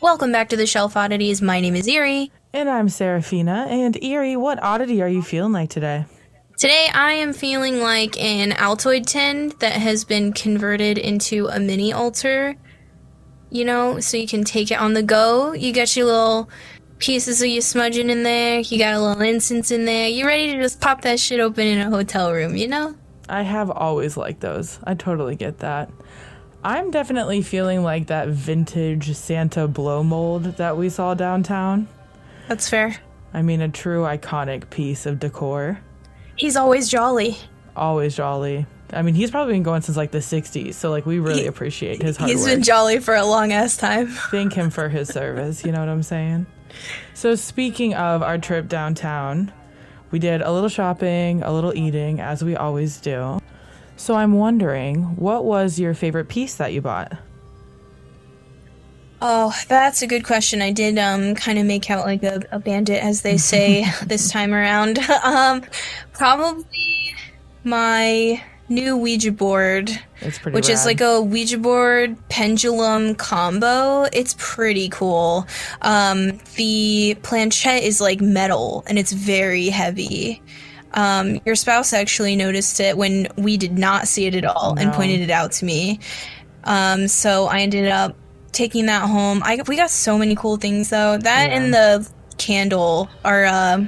Welcome back to the Shelf Oddities. My name is Eerie. And I'm Sarraphina. And Eerie, what oddity are you feeling like today? Today I am feeling like an Altoid tin that has been converted into a mini altar. You know, so you can take it on the go. You got your little pieces of your smudging in there. You got a little incense in there. You're ready to just pop that shit open in a hotel room, you know? I have always liked those. I totally get that. I'm definitely feeling like that vintage Santa blow mold that we saw downtown. That's fair. I mean, a true iconic piece of decor. He's always jolly. Always jolly. I mean, he's probably been going since like the 60s, so like we really he, appreciate his hard He's work. been jolly for a long ass time. Thank him for his service, you know what I'm saying? So, speaking of our trip downtown, we did a little shopping, a little eating, as we always do. So, I'm wondering, what was your favorite piece that you bought? Oh, that's a good question. I did um kind of make out like a, a bandit, as they say this time around. um, probably my new Ouija board, which rad. is like a Ouija board pendulum combo. It's pretty cool. Um, the planchette is like metal and it's very heavy. Um, your spouse actually noticed it when we did not see it at all no. and pointed it out to me. Um, so I ended up taking that home. I we got so many cool things though. That yeah. and the candle are uh,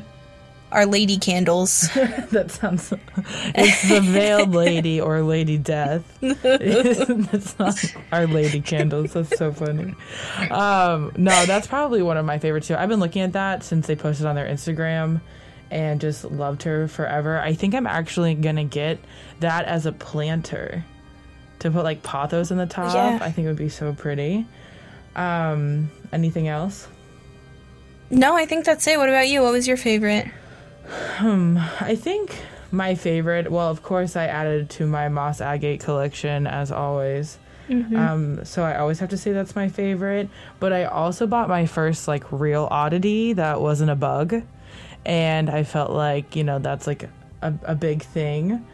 our lady candles. that sounds. It's the veiled lady or Lady Death. it's not our lady candles. That's so funny. Um, no, that's probably one of my favorites too. I've been looking at that since they posted on their Instagram, and just loved her forever. I think I'm actually gonna get that as a planter to put like pothos in the top. Yeah. I think it would be so pretty. Um, anything else? No, I think that's it. What about you? What was your favorite? Um, I think my favorite. Well, of course, I added to my moss agate collection as always. Mm-hmm. Um, so I always have to say that's my favorite. But I also bought my first like real oddity that wasn't a bug, and I felt like you know that's like a, a big thing.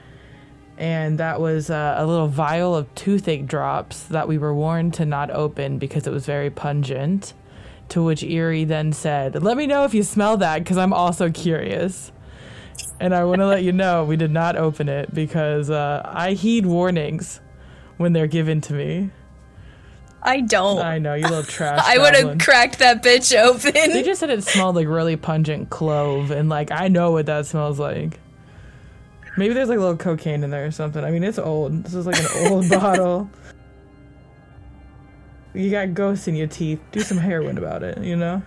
And that was uh, a little vial of toothache drops that we were warned to not open because it was very pungent. To which Eerie then said, Let me know if you smell that because I'm also curious. And I want to let you know we did not open it because uh, I heed warnings when they're given to me. I don't. I know, you love trash. I would have cracked that bitch open. They just said it smelled like really pungent clove, and like, I know what that smells like. Maybe there's like a little cocaine in there or something. I mean, it's old. This is like an old bottle. You got ghosts in your teeth. Do some heroin about it, you know?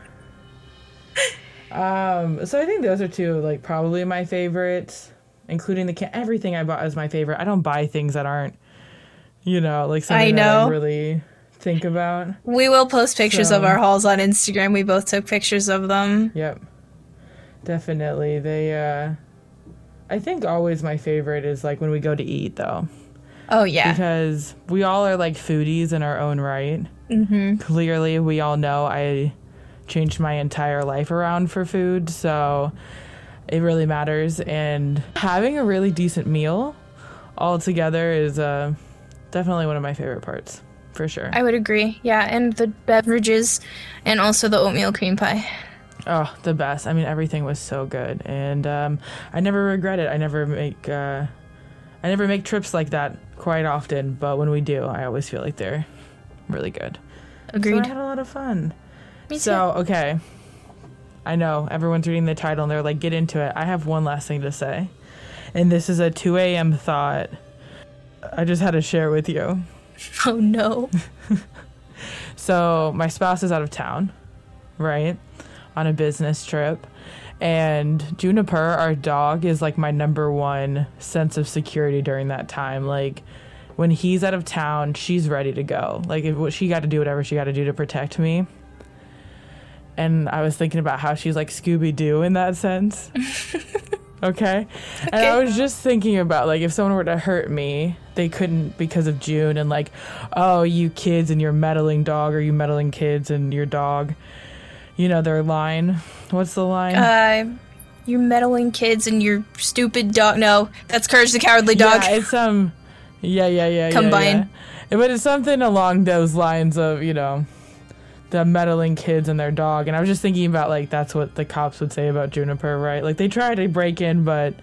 Um, so I think those are two, like, probably my favorites, including the can- everything I bought is my favorite. I don't buy things that aren't, you know, like something I know. that I really think about. We will post pictures so, of our hauls on Instagram. We both took pictures of them. Yep. Definitely. They, uh, I think always my favorite is like when we go to eat, though. Oh, yeah. Because we all are like foodies in our own right. Mm-hmm. Clearly, we all know I changed my entire life around for food, so it really matters. And having a really decent meal all together is uh, definitely one of my favorite parts, for sure. I would agree. Yeah, and the beverages and also the oatmeal cream pie. Oh, the best. I mean, everything was so good, and um, I never regret it. I never make uh, I never make trips like that quite often, but when we do, I always feel like they're really good. Agreed. So I had a lot of fun. Me too. so, okay. I know everyone's reading the title and they're like, get into it. I have one last thing to say. And this is a 2 a.m. thought I just had to share with you. Oh, no. so, my spouse is out of town, right? On a business trip. And Juniper, our dog, is like my number one sense of security during that time. Like, when he's out of town, she's ready to go. Like if she got to do whatever she got to do to protect me. And I was thinking about how she's like Scooby Doo in that sense. okay? okay? And I was just thinking about like if someone were to hurt me, they couldn't because of June and like, oh, you kids and your meddling dog or you meddling kids and your dog. You know their line. What's the line? Uh you meddling kids and your stupid dog. No, that's Courage the Cowardly Dog. Yeah, it's um yeah, yeah, yeah. Combine. Yeah, yeah. But it's something along those lines of, you know, the meddling kids and their dog. And I was just thinking about like that's what the cops would say about Juniper, right? Like they tried to break in, but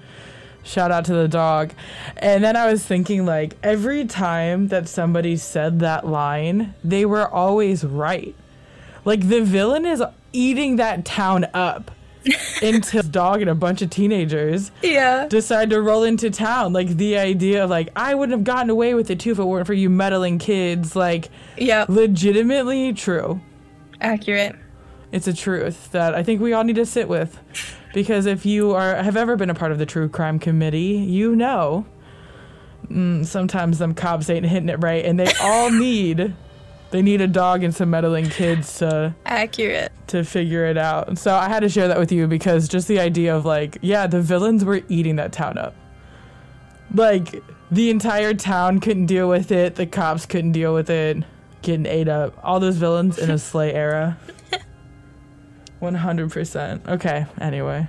shout out to the dog. And then I was thinking like every time that somebody said that line, they were always right. Like the villain is eating that town up until dog and a bunch of teenagers Yeah. decide to roll into town. Like the idea of like I wouldn't have gotten away with it too if it weren't for you meddling kids. Like Yep. legitimately true. Accurate. It's a truth that I think we all need to sit with. Because if you are have ever been a part of the true crime committee, you know mm, sometimes them cops ain't hitting it right, and they all need they need a dog and some meddling kids to Accurate. to figure it out. So I had to share that with you because just the idea of like, yeah, the villains were eating that town up. Like the entire town couldn't deal with it, the cops couldn't deal with it, getting ate up. All those villains in a sleigh era. 100%. Okay, anyway.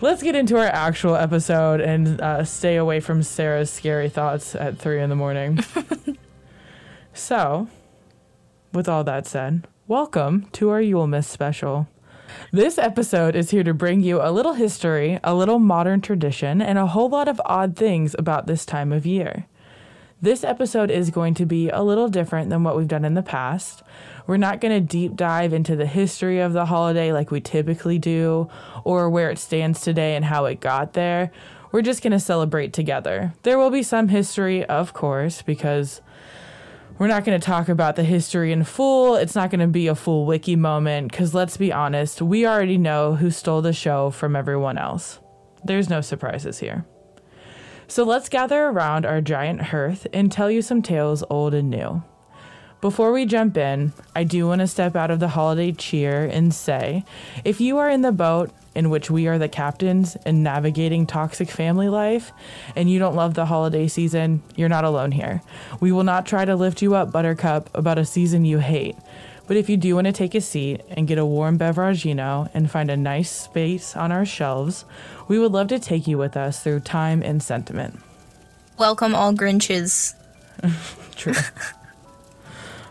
Let's get into our actual episode and uh, stay away from Sarah's scary thoughts at 3 in the morning. so, with all that said, welcome to our Yule Miss special. This episode is here to bring you a little history, a little modern tradition, and a whole lot of odd things about this time of year. This episode is going to be a little different than what we've done in the past. We're not going to deep dive into the history of the holiday like we typically do, or where it stands today and how it got there. We're just going to celebrate together. There will be some history, of course, because we're not going to talk about the history in full. It's not going to be a full wiki moment because let's be honest, we already know who stole the show from everyone else. There's no surprises here. So let's gather around our giant hearth and tell you some tales old and new. Before we jump in, I do want to step out of the holiday cheer and say if you are in the boat in which we are the captains and navigating toxic family life, and you don't love the holiday season, you're not alone here. We will not try to lift you up, Buttercup, about a season you hate. But if you do want to take a seat and get a warm beveragino and find a nice space on our shelves, we would love to take you with us through time and sentiment. Welcome all Grinches. True.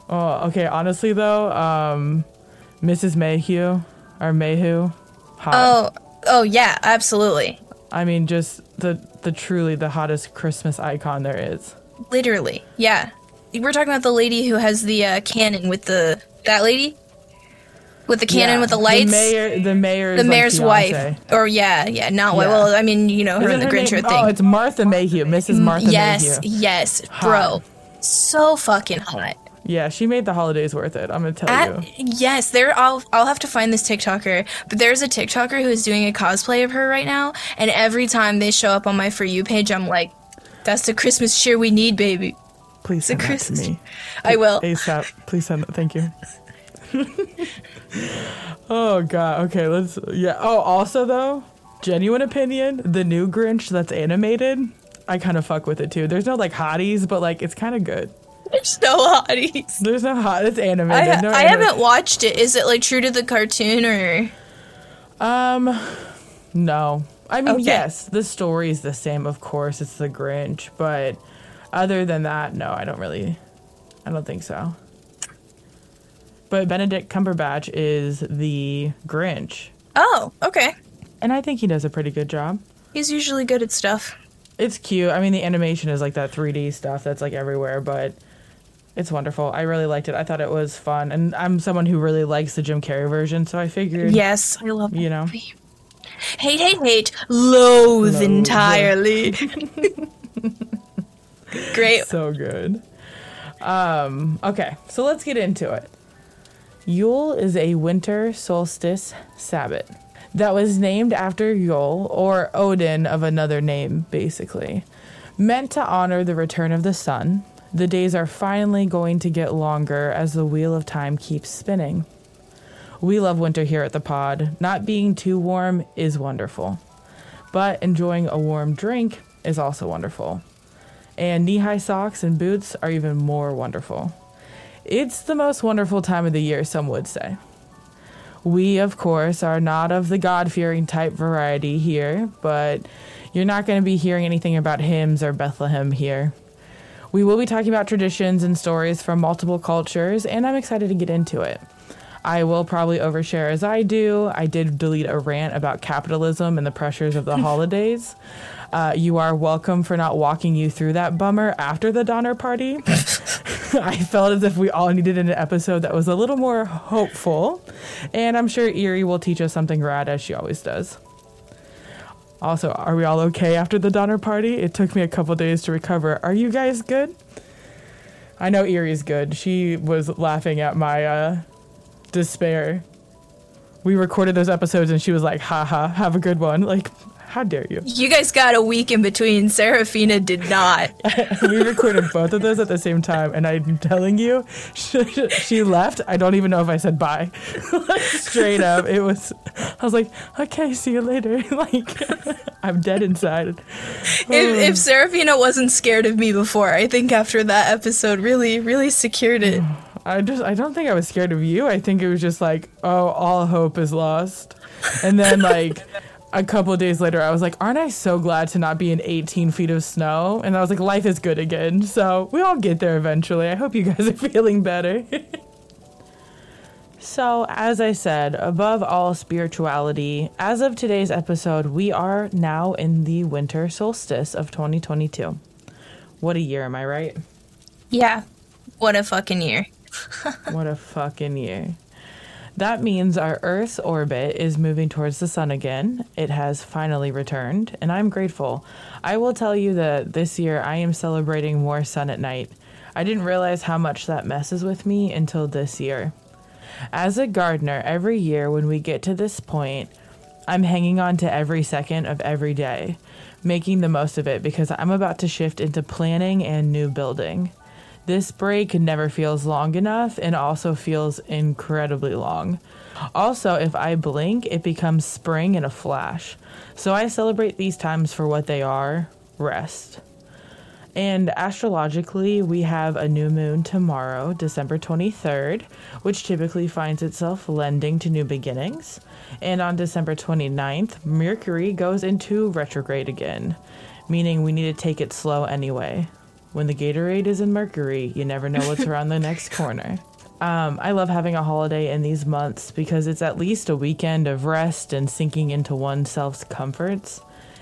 oh, okay. Honestly, though, um, Mrs. Mayhew or Mayhew, hot. Oh, oh yeah, absolutely. I mean, just the the truly the hottest Christmas icon there is. Literally, yeah. We're talking about the lady who has the uh, cannon with the that lady with the cannon Yeah, with the lights. The mayor, the mayor's, the mayor's fiance. wife, or yeah, yeah, not wife. Yeah. Well, I mean, you know, her Is and it the Grinch name? thing. Oh, it's Martha Mayhew, Mrs. Martha yes, Mayhew. yes, Hot. bro, so fucking hot. Yeah, she made the holidays worth it. I'm gonna tell At- you. yes, there. I'll I'll have to find this TikToker, but there's a TikToker who is doing a cosplay of her right now, and every time they show up on my for you page, I'm like, "That's the Christmas cheer we need, baby." Please The send that to me. I will. ASAP. Please send it. Thank you. oh god. Okay, let's yeah. Oh, also though, genuine opinion, the new Grinch that's animated, I kind of fuck with it too. There's no like hotties, but like it's kind of good. There's no hotties. There's no hot. It's I, animated. no I haven't watched it. Is it like true to the cartoon or? Um, no. I mean, Okay. yes, the story is the same. Of course, it's the Grinch, but other than that, no, I don't really. I don't think so. But Benedict Cumberbatch is the Grinch, Oh, okay. and I think he does a pretty good job. He's usually good at stuff. It's cute. I mean, the animation is like that 3D stuff that's like everywhere, but it's wonderful. I really liked it. I thought it was fun, and I'm someone who really likes the Jim Carrey version, so I figured, Yes, I love. you know, Hate, hate, hate. Loathe, Loathe. entirely. Great. so good. Um, okay, so let's get into it. Yule is a winter solstice Sabbath that was named after Yule, or Odin of another name, basically. Meant to honor the return of the sun, the days are finally going to get longer as the wheel of time keeps spinning. We love winter here at the pod. Not being too warm is wonderful, but enjoying a warm drink is also wonderful and knee high socks and boots are even more wonderful. It's the most wonderful time of the year, some would say. We, of course, are not of the God fearing type variety here, but you're not going to be hearing anything about hymns or Bethlehem here. We will be talking about traditions and stories from multiple cultures, and I'm excited to get into it. I will probably overshare as I do. I did delete a rant about capitalism and the pressures of the holidays. Uh, you are welcome for not walking you through that bummer after the Donner Party. I felt as if we all needed an episode that was a little more hopeful, and I'm sure Eerie will teach us something rad as she always does. Also, are we all okay after the Donner Party? It took me a couple days to recover. Are you guys good? I know Eerie's good. She was laughing at my uh, despair. We recorded those episodes and she was like, haha, have a good one. Like, how dare you? You guys got a week in between. Sarraphina did not. we recorded both of those at the same time, and I'm telling you, she, she left. I don't even know if I said bye. Straight up, it was. I was like, okay, see you later. like, I'm dead inside. If, oh. if Sarraphina wasn't scared of me before, I think after that episode, really, really secured it. I just, I don't think I was scared of you. I think it was just like, oh, all hope is lost. And then like a couple days later, I was like, aren't I so glad to not be in 18 feet of snow? And I was like, life is good again. So we all get there eventually. I hope you guys are feeling better. so, as I said, above all spirituality, as of today's episode, we are now in the winter solstice of 2022. What a year, am I right? Yeah. What a fucking year. what a fucking year. That means our Earth's orbit is moving towards the sun again. It has finally returned, and I'm grateful. I will tell you that this year I am celebrating more sun at night. I didn't realize how much that messes with me until this year. As a gardener, every year when we get to this point, I'm hanging on to every second of every day, making the most of it because I'm about to shift into planning and new building. This break never feels long enough and also feels incredibly long. Also, if I blink, it becomes spring in a flash. So I celebrate these times for what they are rest. And astrologically, we have a new moon tomorrow, December 23rd, which typically finds itself lending to new beginnings. And on December 29th, Mercury goes into retrograde again, meaning we need to take it slow anyway. When the Gatorade is in Mercury, you never know what's around the next corner. Um, I love having a holiday in these months because it's at least a weekend of rest and sinking into oneself's comforts,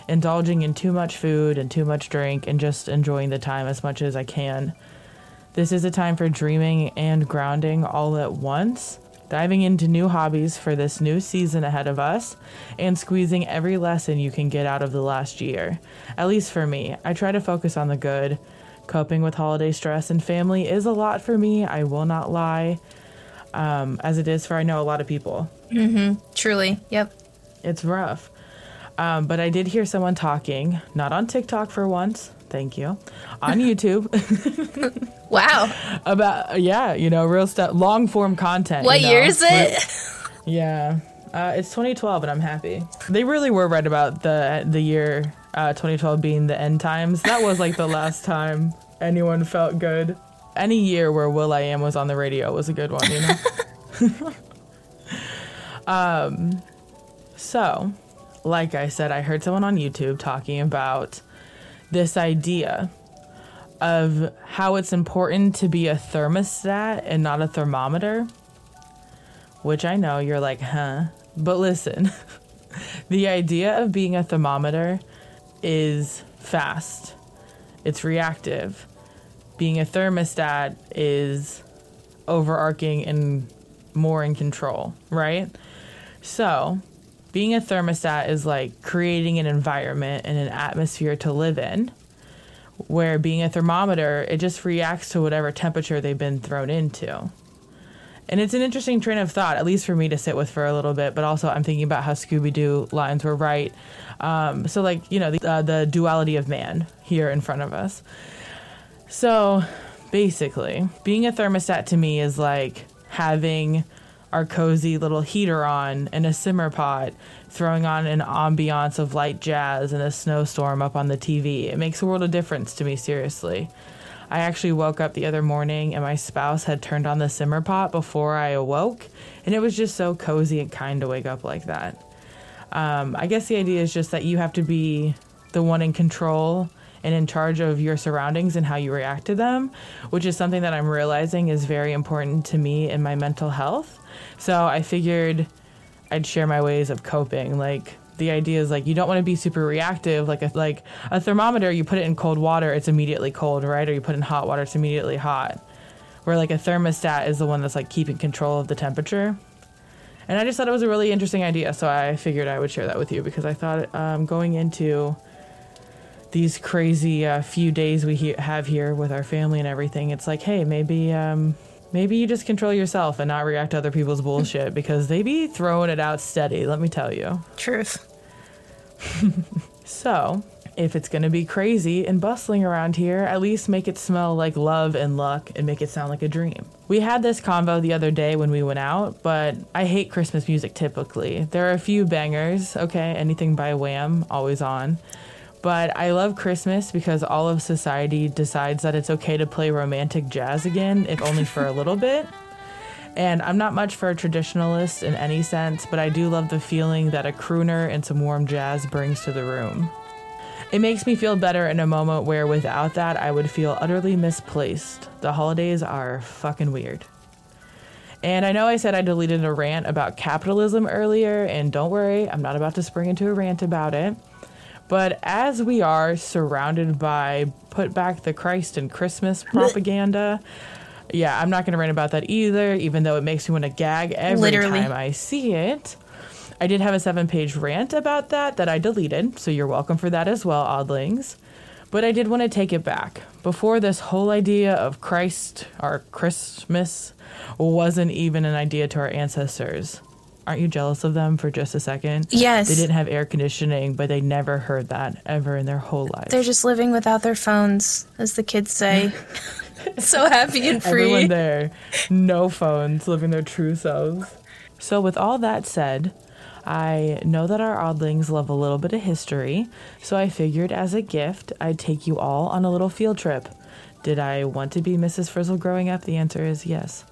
indulging in too much food and too much drink, and just enjoying the time as much as I can. This is a time for dreaming and grounding all at once, diving into new hobbies for this new season ahead of us, and squeezing every lesson you can get out of the last year. At least for me, I try to focus on the good Coping with holiday stress and family is a lot for me. I will not lie, um, as it is for I know a lot of people. Mm-hmm. Truly. Yep. It's rough. Um, but I did hear someone talking, not on TikTok for once. Thank you. On YouTube. wow. About yeah, you know, real stuff, long form content. What you know? year is it? yeah. Uh, it's 2012, and I'm happy. They really were right about the the year uh, 2012 being the end times. That was like the last time anyone felt good. Any year where will.i.am was on the radio was a good one, you know. um, so, like I said, I heard someone on YouTube talking about this idea of how it's important to be a thermostat and not a thermometer. Which I know you're like, huh? But listen, the idea of being a thermometer is fast, it's reactive. Being a thermostat is overarching and more in control, right? So, being a thermostat is like creating an environment and an atmosphere to live in. Where being a thermometer, it just reacts to whatever temperature they've been thrown into. And it's an interesting train of thought, at least for me to sit with for a little bit. But also, I'm thinking about how Scooby Doo lines were right um, so, like, you know, the, uh, the duality of man here in front of us. So, basically, being a thermostat to me is like having our cozy little heater on and a simmer pot, throwing on an ambiance of light jazz and a snowstorm up on the TV. It makes a world of difference to me, seriously. I actually woke up the other morning and my spouse had turned on the simmer pot before I awoke, and it was just so cozy and kind to wake up like that. Um, I guess the idea is just that you have to be the one in control and in charge of your surroundings and how you react to them, which is something that I'm realizing is very important to me in my mental health. So I figured I'd share my ways of coping. Like the idea is like you don't want to be super reactive like a like a thermometer you put it in cold water it's immediately cold right? Or you put it in hot water it's immediately hot. Where like a thermostat is the one that's like keeping control of the temperature. And i just thought it was a really interesting idea so i figured i would share that with you because i thought um, going into these crazy uh, few days we he- have here with our family and everything it's like hey maybe um, maybe you just control yourself and not react to other people's bullshit because they be throwing it out steady, let me tell you. Truth. so, if it's going to be crazy and bustling around here, at least make it smell like love and luck and make it sound like a dream. We had this convo the other day when we went out, but I hate Christmas music typically. There are a few bangers, okay? Anything by Wham, always on. But I love Christmas because all of society decides that it's okay to play romantic jazz again, if only for a little bit. And I'm not much for a traditionalist in any sense, but I do love the feeling that a crooner and some warm jazz brings to the room. It makes me feel better in a moment where without that I would feel utterly misplaced. The holidays are fucking weird. And I know I said I deleted a rant about capitalism earlier, and don't worry, I'm not about to spring into a rant about it. But as we are surrounded by put back the Christ and Christmas propaganda, yeah, I'm not going to rant about that either, even though it makes me want to gag every Literally. time I see it. I did have a seven page rant about that that I deleted, so you're welcome for that as well, oddlings. But I did want to take it back. Before this whole idea of Christ or Christmas wasn't even an idea to our ancestors aren't you jealous of them for just a second? Yes. They didn't have air conditioning, but they never heard that ever in their whole life. They're just living without their phones, as the kids say. so happy and free. Everyone there, no phones, living their true selves. So, with all that said, I know that our oddlings love a little bit of history, so I figured as a gift I'd take you all on a little field trip. Did I want to be Mrs. Frizzle growing up? The answer is yes.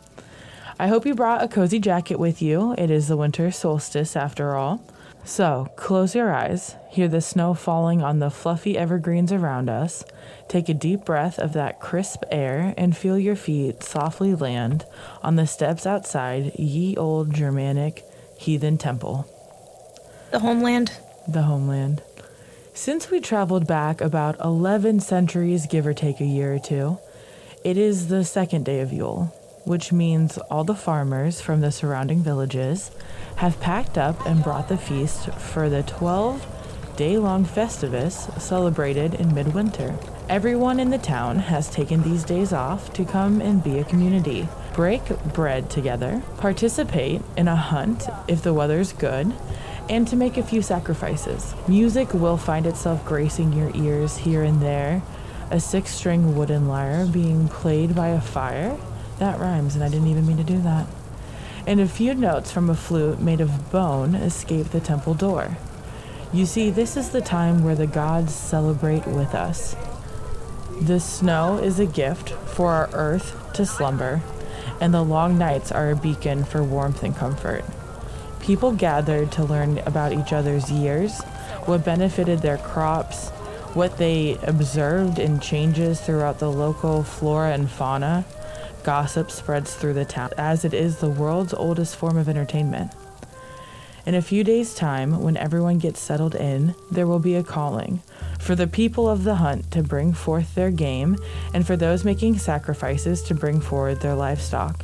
I hope you brought a cozy jacket with you. It is the winter solstice after all. So, close your eyes, hear the snow falling on the fluffy evergreens around us, take a deep breath of that crisp air, and feel your feet softly land on the steps outside ye old Germanic heathen temple. The homeland? The homeland. Since we traveled back about 11 centuries, give or take a year or two, it is the second day of Yule, which means all the farmers from the surrounding villages have packed up and brought the feast for the 12 day long festivus celebrated in midwinter. Everyone in the town has taken these days off to come and be a community, break bread together, participate in a hunt if the weather's good, and to make a few sacrifices. Music will find itself gracing your ears here and there, a six string wooden lyre being played by a fire that rhymes, and I didn't even mean to do that. And a few notes from a flute made of bone escape the temple door. You see, this is the time where the gods celebrate with us. The snow is a gift for our earth to slumber, and the long nights are a beacon for warmth and comfort. People gathered to learn about each other's years, what benefited their crops, what they observed in changes throughout the local flora and fauna, Gossip spreads through the town, as it is the world's oldest form of entertainment. In a few days' time, when everyone gets settled in, there will be a calling for the people of the hunt to bring forth their game, and for those making sacrifices to bring forward their livestock.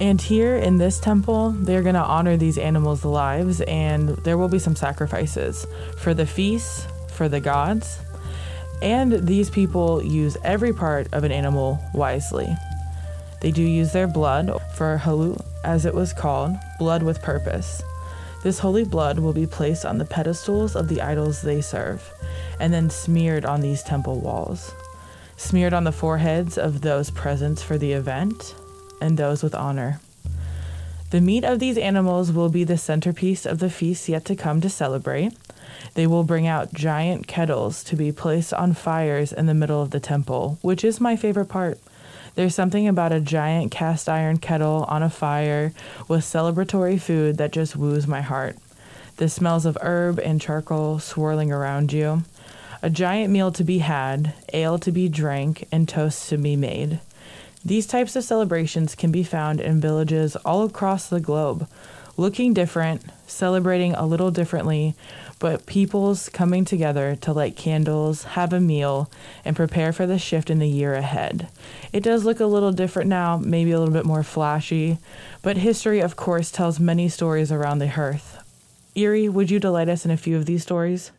And here in this temple, they're going to honor these animals' lives, and there will be some sacrifices for the feasts, for the gods, and these people use every part of an animal wisely. They do use their blood for halu, as it was called, blood with purpose. This holy blood will be placed on the pedestals of the idols they serve, and then smeared on these temple walls. Smeared on the foreheads of those present for the event, and those with honor. The meat of these animals will be the centerpiece of the feast yet to come to celebrate. They will bring out giant kettles to be placed on fires in the middle of the temple, which is my favorite part. There's something about a giant cast iron kettle on a fire with celebratory food that just woos my heart. The smells of herb and charcoal swirling around you. a giant meal to be had, ale to be drank, and toasts to be made. These types of celebrations can be found in villages all across the globe, looking different, celebrating a little differently, but peoples coming together to light candles, have a meal, and prepare for the shift in the year ahead. It does look a little different now, maybe a little bit more flashy, but history, of course, tells many stories around the hearth. Eerie, would you delight us in a few of these stories?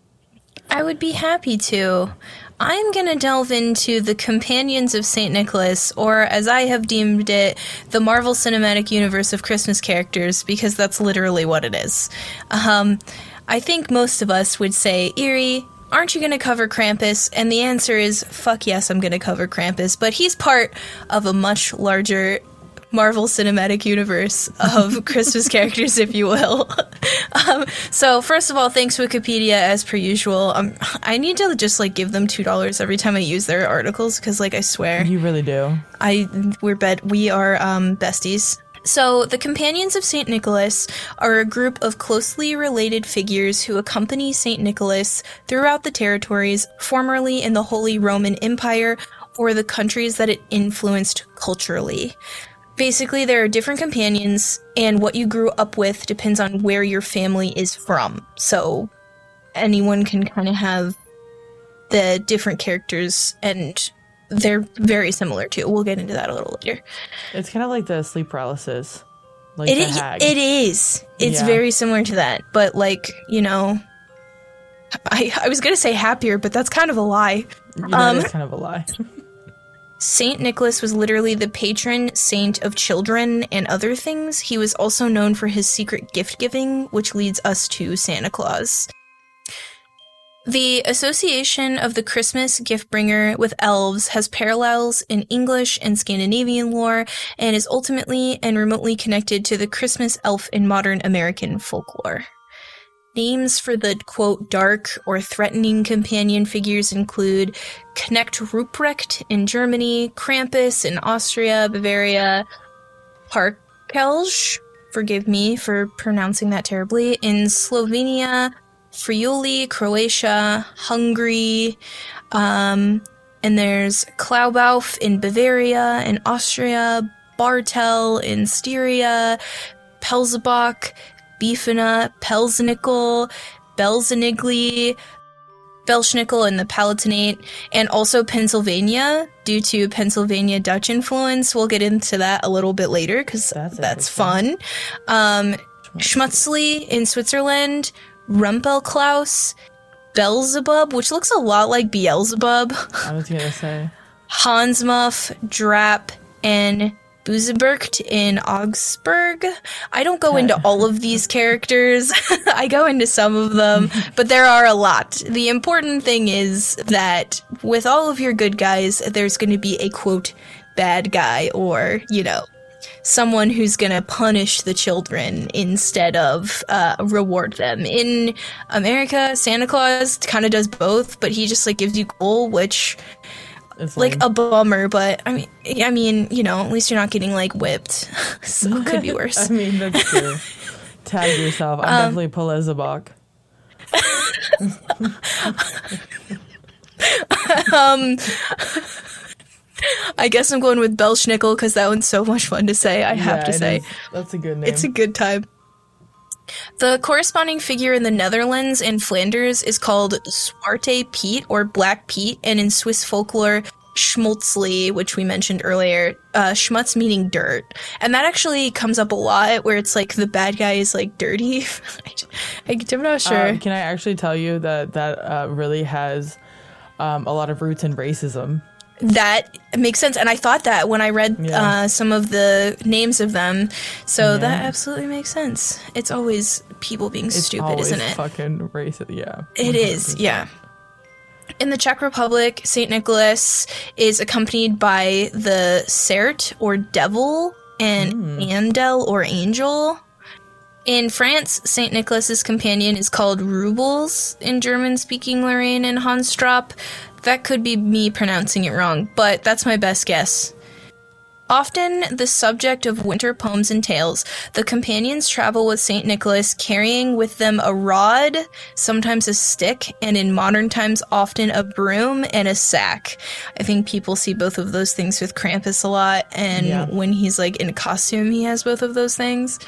I would be happy to. I'm going to delve into the Companions of St. Nicholas, or as I have deemed it, the Marvel Cinematic Universe of Christmas characters, because that's literally what it is. Um, I think most of us would say, Eerie, aren't you going to cover Krampus? And the answer is, fuck yes, I'm going to cover Krampus. But he's part of a much larger Marvel Cinematic Universe of Christmas characters, if you will. um, so, first of all, thanks Wikipedia as per usual. Um, I need to just like give them two dollars every time I use their articles because, like, I swear you really do. I we're bet we are um, besties. So, the Companions of St. Nicholas are a group of closely related figures who accompany St. Nicholas throughout the territories formerly in the Holy Roman Empire or the countries that it influenced culturally. Basically, there are different companions, and what you grew up with depends on where your family is from. So, anyone can kind of have the different characters and they're very similar too. We'll get into that a little later. It's kind of like the sleep paralysis. Like it, is, it is. It's yeah. very similar to that, but like you know, I I was gonna say happier, but that's kind of a lie. That um, is kind of a lie. Saint Nicholas was literally the patron saint of children and other things. He was also known for his secret gift giving, which leads us to Santa Claus. The association of the Christmas gift bringer with elves has parallels in English and Scandinavian lore and is ultimately and remotely connected to the Christmas elf in modern American folklore. Names for the quote dark or threatening companion figures include Knecht Ruprecht in Germany, Krampus in Austria, Bavaria, Parkelj, forgive me for pronouncing that terribly, in Slovenia, Friuli, Croatia, Hungary, um, and there's Klaubauf in Bavaria and Austria, Bartel in Styria, Pelzebock, Beefena, Pelznickel, Belzenickel, Belsnickel in the Palatinate, and also Pennsylvania due to Pennsylvania Dutch influence. We'll get into that a little bit later because that's, that's fun. Um, Schmutzli in Switzerland, Rumpelklaus, Beelzebub, which looks a lot like Beelzebub. I was gonna say. Hansmuff, Drapp, and Buzebergt in Augsburg. I don't go into all of these characters. I go into some of them, but there are a lot. The important thing is that with all of your good guys, there's going to be a quote bad guy or, you know, someone who's going to punish the children instead of uh, reward them. In America, Santa Claus kind of does both, but he just like gives you coal, which it's like a bummer. But I mean, I mean, you know, at least you're not getting like whipped, so it could be worse. I mean, that's true. Tag yourself. I'm um, definitely Pelezabach. um I guess I'm going with Belsnickel because that one's so much fun to say. I yeah, have to say, is. that's a good name. It's a good time. The corresponding figure in the Netherlands and Flanders is called Zwarte Piet or Black Pete, and in Swiss folklore, Schmutzli, which we mentioned earlier, uh, schmutz meaning dirt. And that actually comes up a lot where it's like the bad guy is like dirty. I, am not sure. Um, can I actually tell you that that uh, really has um, a lot of roots in racism? That makes sense and i thought that when i read yeah. uh, some of the names of them so yeah. that absolutely makes sense it's always people being it's stupid isn't it fucking racist yeah it 100%. is yeah in the Czech Republic, St. Nicholas is accompanied by the Cert or Devil and mm. Andel or Angel. In France, St. Nicholas's companion is called Rubelz in German speaking Lorraine and Hanstrop that could be me pronouncing it wrong, but that's my best guess. Often the subject of winter poems and tales, the companions travel with St. Nicholas carrying with them a rod, sometimes a stick, and in modern times, often a broom and a sack. I think people see both of those things with Krampus a lot, and yeah. when he's like in costume, he has both of those things.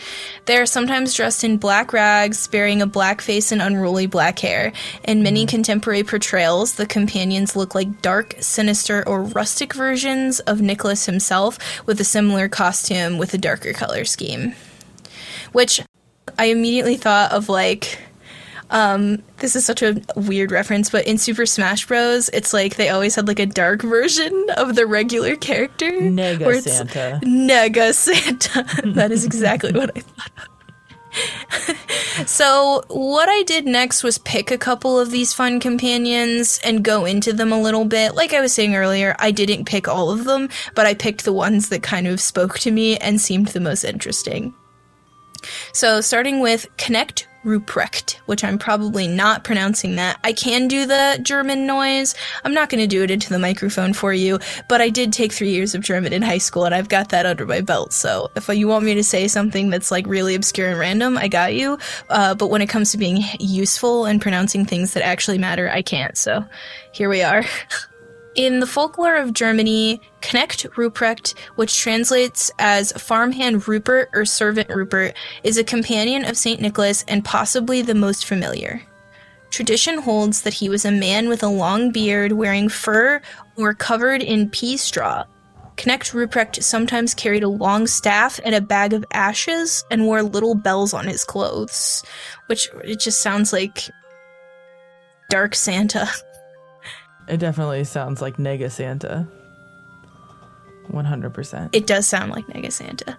They are sometimes dressed in black rags, bearing a black face and unruly black hair. In many mm. contemporary portrayals, the companions look like dark, sinister, or rustic versions of Nicholas himself with a similar costume with a darker color scheme. Which I immediately thought of like um, this is such a weird reference, but in Super Smash Bros, it's like they always had like a dark version of the regular character. Nega Santa. Nega Santa. that is exactly what I thought of. so, what I did next was pick a couple of these fun companions and go into them a little bit. Like I was saying earlier, I didn't pick all of them, but I picked the ones that kind of spoke to me and seemed the most interesting. So, starting with Knecht Ruprecht, which I'm probably not pronouncing that. I can do the German noise. I'm not going to do it into the microphone for you, but I did take three years of German in high school and I've got that under my belt. So if you want me to say something that's like really obscure and random, I got you. Uh, but when it comes to being useful and pronouncing things that actually matter, I can't. So here we are. In the folklore of Germany, Knecht Ruprecht, which translates as farmhand Rupert or servant Rupert, is a companion of St. Nicholas and possibly the most familiar. Tradition holds that he was a man with a long beard wearing fur or covered in pea straw. Knecht Ruprecht sometimes carried a long staff and a bag of ashes and wore little bells on his clothes, which it just sounds like Dark Santa. It definitely sounds like Nega Santa. 100%. It does sound like Nega Santa.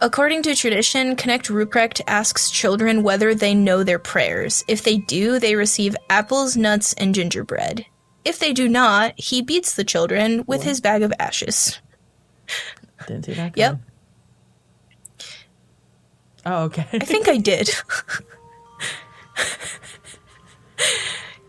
According to tradition, Knecht Ruprecht asks children whether they know their prayers. If they do, they receive apples, nuts, and gingerbread. If they do not, he beats the children with what? his bag of ashes. Didn't see that. Coming. Yep. Oh, okay. I think I did.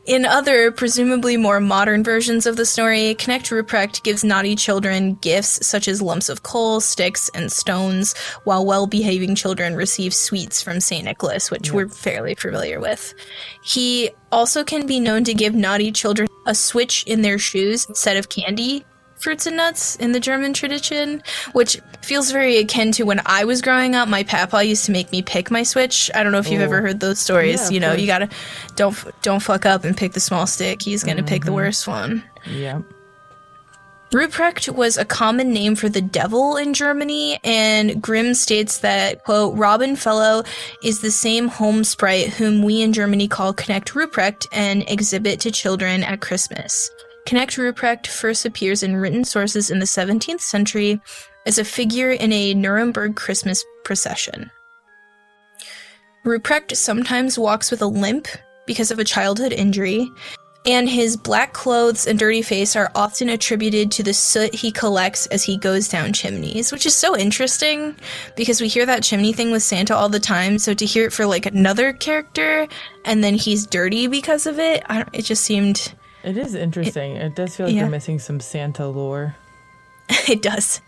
In other, presumably more modern versions of the story, Knecht Ruprecht gives naughty children gifts such as lumps of coal, sticks, and stones, while well behaving children receive sweets from St. Nicholas, which we're fairly familiar with. He also can be known to give naughty children a switch in their shoes instead of candy, fruits and nuts in the German tradition, which feels very akin to when I was growing up. My papa used to make me pick my switch. I don't know if you've ever oh. heard those stories. Yeah, you know, you gotta don't don't fuck up and pick the small stick. He's gonna mm-hmm. pick the mm-hmm. worst one. Yeah. Ruprecht was a common name for the devil in Germany, and Grimm states that, quote, Robin Fellow is the same home sprite whom we in Germany call Knecht Ruprecht and exhibit to children at Christmas. Knecht Ruprecht first appears in written sources in the 17th century as a figure in a Nuremberg Christmas procession. Ruprecht sometimes walks with a limp because of a childhood injury, and his black clothes and dirty face are often attributed to the soot he collects as he goes down chimneys, which is so interesting because we hear that chimney thing with Santa all the time. So to hear it for like another character and then he's dirty because of it, it just seemed it is interesting. It, it does feel like yeah. you're missing some Santa lore. it does.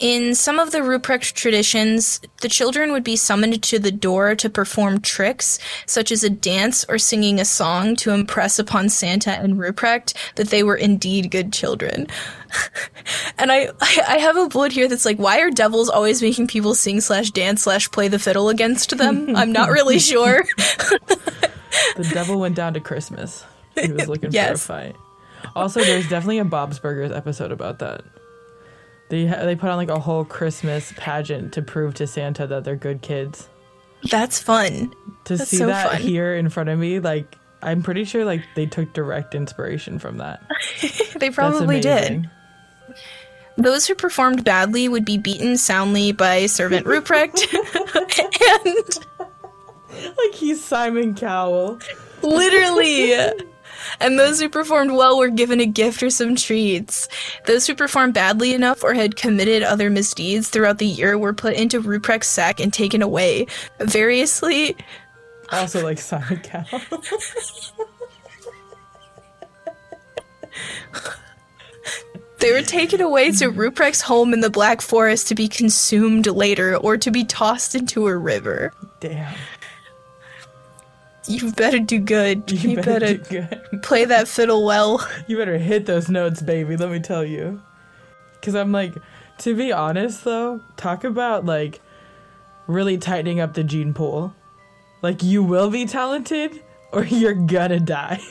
In some of the Ruprecht traditions, the children would be summoned to the door to perform tricks, such as a dance or singing a song to impress upon Santa and Ruprecht that they were indeed good children. and I, I have a bullet here that's like, why are devils always making people sing slash dance slash play the fiddle against them? I'm not really sure. the devil went down to Christmas. He was looking yes. for a fight. Also, there's definitely a Bob's Burgers episode about that. They ha- they put on like a whole Christmas pageant to prove to Santa that they're good kids. That's fun. To That's see so that fun. here in front of me, like I'm pretty sure like they took direct inspiration from that. they probably did. Those who performed badly would be beaten soundly by Servant Ruprecht and like he's Simon Cowell. Literally and those who performed well were given a gift or some treats. Those who performed badly enough or had committed other misdeeds throughout the year were put into Ruprecht's sack and taken away. Variously. Also, like Simon Cowell. They were taken away to Ruprecht's home in the Black Forest to be consumed later or to be tossed into a river. Damn. You better do good. You, You, better, better, do good. play that fiddle well. You better hit those notes, baby. Let me tell you. Because I'm like, to be honest though, talk about like really tightening up the gene pool. Like you will be talented, or you're gonna die.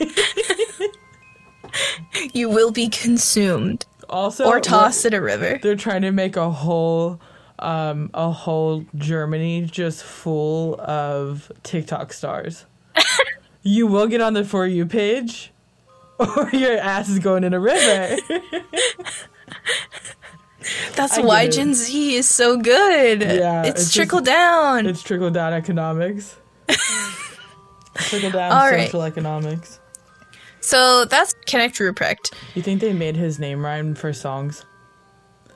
You will be consumed also, or tossed in a river. They're trying to make a whole um a whole Germany just full of TikTok stars. you will get on the for you page or your ass is going in a river. That's I why it. Gen Z is so good. Yeah, it's, it's just- trickle down. it's trickle down economics. trickle down All right. social economics. so that's Knecht Ruprecht. You think they made his name rhyme for songs?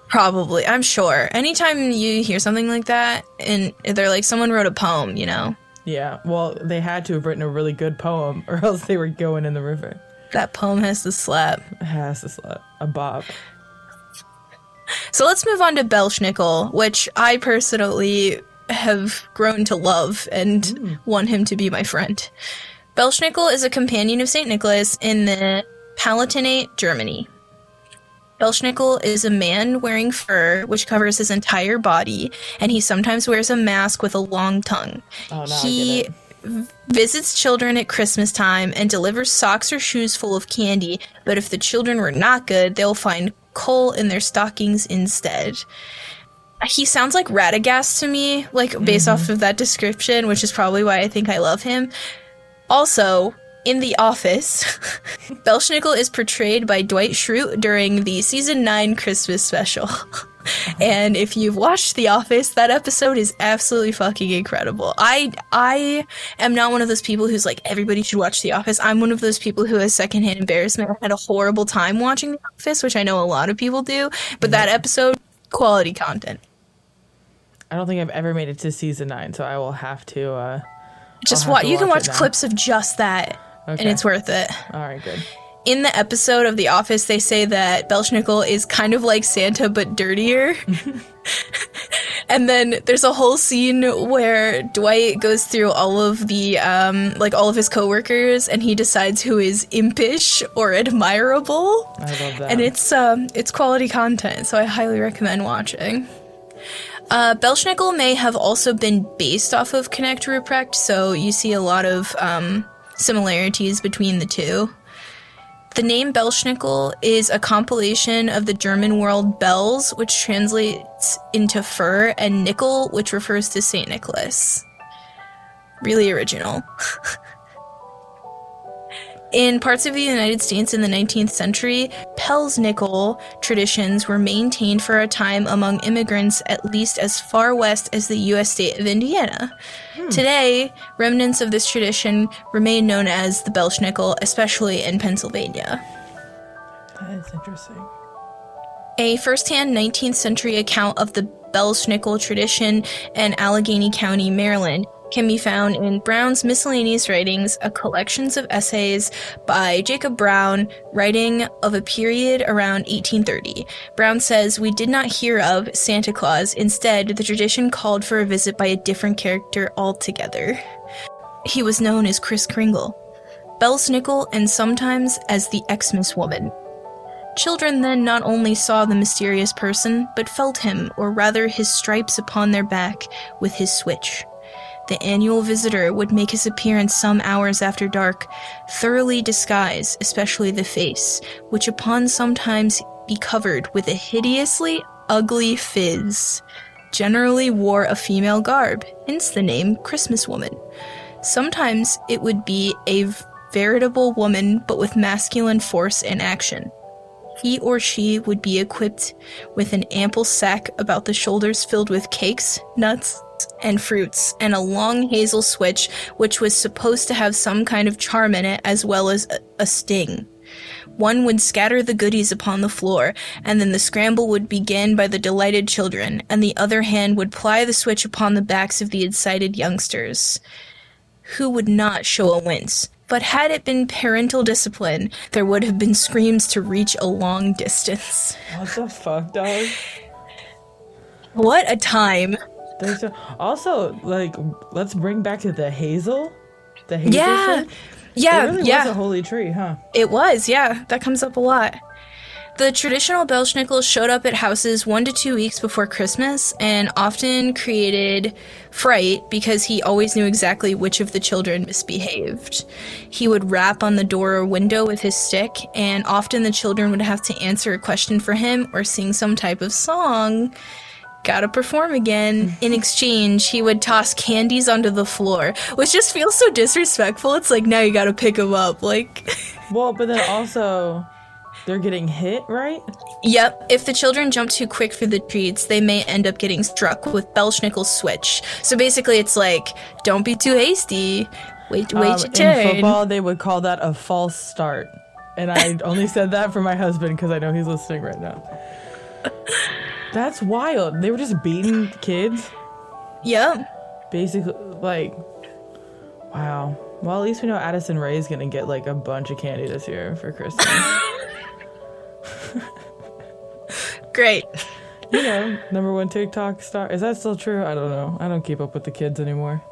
Probably, I'm sure. Anytime you hear something like that, and they're like, someone wrote a poem, you know, Yeah. Well, they had to have written a really good poem, or else they were going in the river. that poem has to slap. It has to slap a bop. So let's move on to Belschnickel, which I personally have grown to love and mm. want him to be my friend. Belschnickel is a companion of St. Nicholas in the Palatinate, Germany. Belschnickel is a man wearing fur which covers his entire body, and he sometimes wears a mask with a long tongue. Oh, now I he visits children at Christmas time and delivers socks or shoes full of candy, but if the children were not good, they'll find coal in their stockings instead. He sounds like Radagast to me, like based mm-hmm. off of that description, which is probably why I think I love him. Also, in The Office, Belschnickel is portrayed by Dwight Schrute during the season 9 Christmas special. and if you've watched The Office, that episode is absolutely fucking incredible. I I am not one of those people who's like everybody should watch The Office. I'm one of those people who has secondhand embarrassment. I had a horrible time watching The Office, which I know a lot of people do, but that episode quality content. I don't think I've ever made it to season nine, so I will have to. uh Just watch. You can watch watch it now. clips of just that, and it's worth it. All right, good. in the episode of The Office, they say that Belschnickel is kind of like Santa but dirtier. and then there's a whole scene where Dwight goes through all of the um, like all of his coworkers, and he decides who is impish or admirable. I love that. And it's um, it's quality content, so I highly recommend watching. Uh, Belschnickel may have also been based off of Knecht Ruprecht, so you see a lot of um, similarities between the two. The name Belschnickel is a compilation of the German word bells, which translates into fur, and nickel, which refers to St. Nicholas. Really original. In parts of the United States in the 19th century, Pelsnickel traditions were maintained for a time among immigrants at least as far west as the U.S. state of Indiana. Hmm. Today, remnants of this tradition remain known as the Belschnickel, especially in Pennsylvania. that is interesting. A first-hand 19th century account of the Belschnickel tradition in Allegany County, Maryland, can be found in Brown's Miscellaneous Writings, a collections of essays by Jacob Brown, writing of a period around 1830. Brown says, We did not hear of Santa Claus. Instead, the tradition called for a visit by a different character altogether. He was known as Chris Kringle, Belschnickel, and sometimes as the Xmas woman. Children then not only saw the mysterious person, but felt him, or rather his stripes upon their back, with his switch. The annual visitor would make his appearance some hours after dark, thoroughly disguised, especially the face, which upon sometimes be covered with a hideously ugly phiz. Generally wore a female garb, hence the name Christmas woman. Sometimes it would be a veritable woman, but with masculine force and action. He or she would be equipped with an ample sack about the shoulders filled with cakes, nuts, and fruits, and a long hazel switch which was supposed to have some kind of charm in it as well as a, a sting. One would scatter the goodies upon the floor, and then the scramble would begin by the delighted children, and the other hand would ply the switch upon the backs of the excited youngsters who would not show a wince. but had it been parental discipline, there would have been screams to reach a long distance. What the fuck, dog? What a time. There's a, also like let's bring back to the hazel. The hazel. Yeah. tree. Yeah, it really yeah. was a holy tree, huh? It was, yeah. That comes up a lot. The traditional Belschnickel showed up at houses one to two weeks before Christmas and often created fright because he always knew exactly which of the children misbehaved. He would rap on the door or window with his stick, and often the children would have to answer a question for him or sing some type of song. Gotta perform again. In exchange, he would toss candies onto the floor, which just feels so disrespectful. It's like, now you gotta pick them up. Like. Well, but then also they're getting hit, right? Yep, if the children jump too quick for the treats, they may end up getting struck with Belschnickel's switch. So basically, it's like, don't be too hasty. Wait, wait Um, your in football, they would call that a false start, and I only said that for my husband because I know he's listening right now. That's wild. They were just beating kids, Yep. basically. Like, wow. Well, at least we know Addison Rae is gonna get like a bunch of candy this year for Christmas. Great. you know, number one TikTok star. Is that still true? I don't know. I don't keep up with the kids anymore.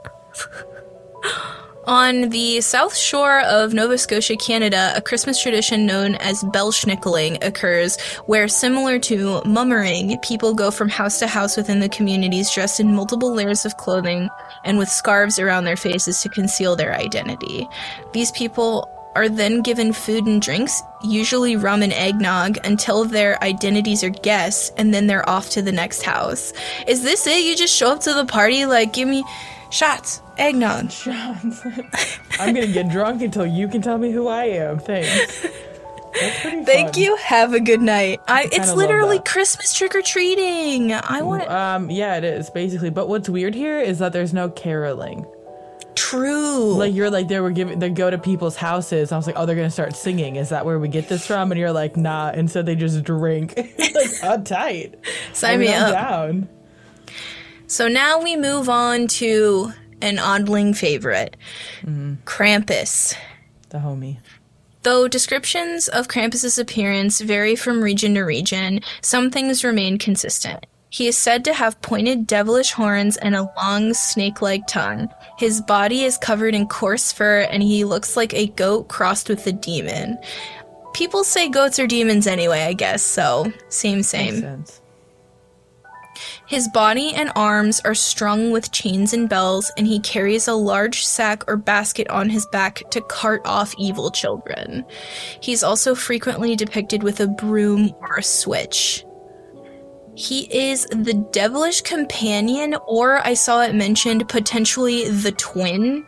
On the south shore of Nova Scotia, Canada, a Christmas tradition known as Belschnickeling occurs, where, similar to mummering, people go from house to house within the communities dressed in multiple layers of clothing and with scarves around their faces to conceal their identity. These people are then given food and drinks, usually rum and eggnog, until their identities are guessed, and then they're off to the next house. Is this it? You just show up to the party, like, give me shots, eggnog. Shots. I'm gonna get drunk until you can tell me who I am. Thanks. That's pretty Thank you. Have a good night. I, it's literally. Christmas trick or treating. I want Um, yeah, it is basically. But what's weird here is that there's no caroling. true. Like you're like they were giving they go to people's houses. I was like, oh, they're gonna start singing. Is that where we get this from? And you're like, nah. Instead, so they just drink. like, oh, tight. Sign I mean, me up. down. So now we move on to an oddling favorite, mm-hmm. Krampus. The homie. Though descriptions of Krampus's appearance vary from region to region, some things remain consistent. He is said to have pointed devilish horns and a long snake like tongue. His body is covered in coarse fur and he looks like a goat crossed with a demon. People say goats are demons anyway, I guess, so same, same. His body and arms are strung with chains and bells, and he carries a large sack or basket on his back to cart off evil children. He's also frequently depicted with a broom or a switch. He is the devilish companion, or I saw it mentioned potentially the twin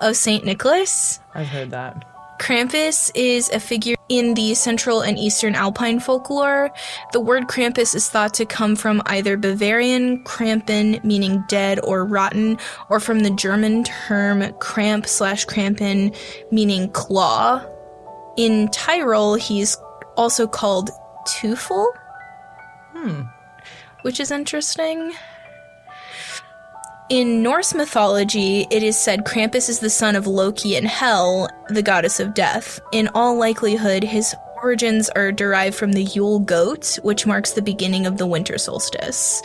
of St. Nicholas. I've heard that. Krampus is a figure in the Central and Eastern Alpine folklore. The word Krampus is thought to come from either Bavarian Krampen, meaning dead or rotten, or from the German term Kramp slash Krampen, meaning claw. In Tyrol, he's also called Teufel, Hmm. which is interesting. In Norse mythology, it is said Krampus is the son of Loki and Hel, the goddess of death. In all likelihood, his origins are derived from the Yule goat, which marks the beginning of the winter solstice.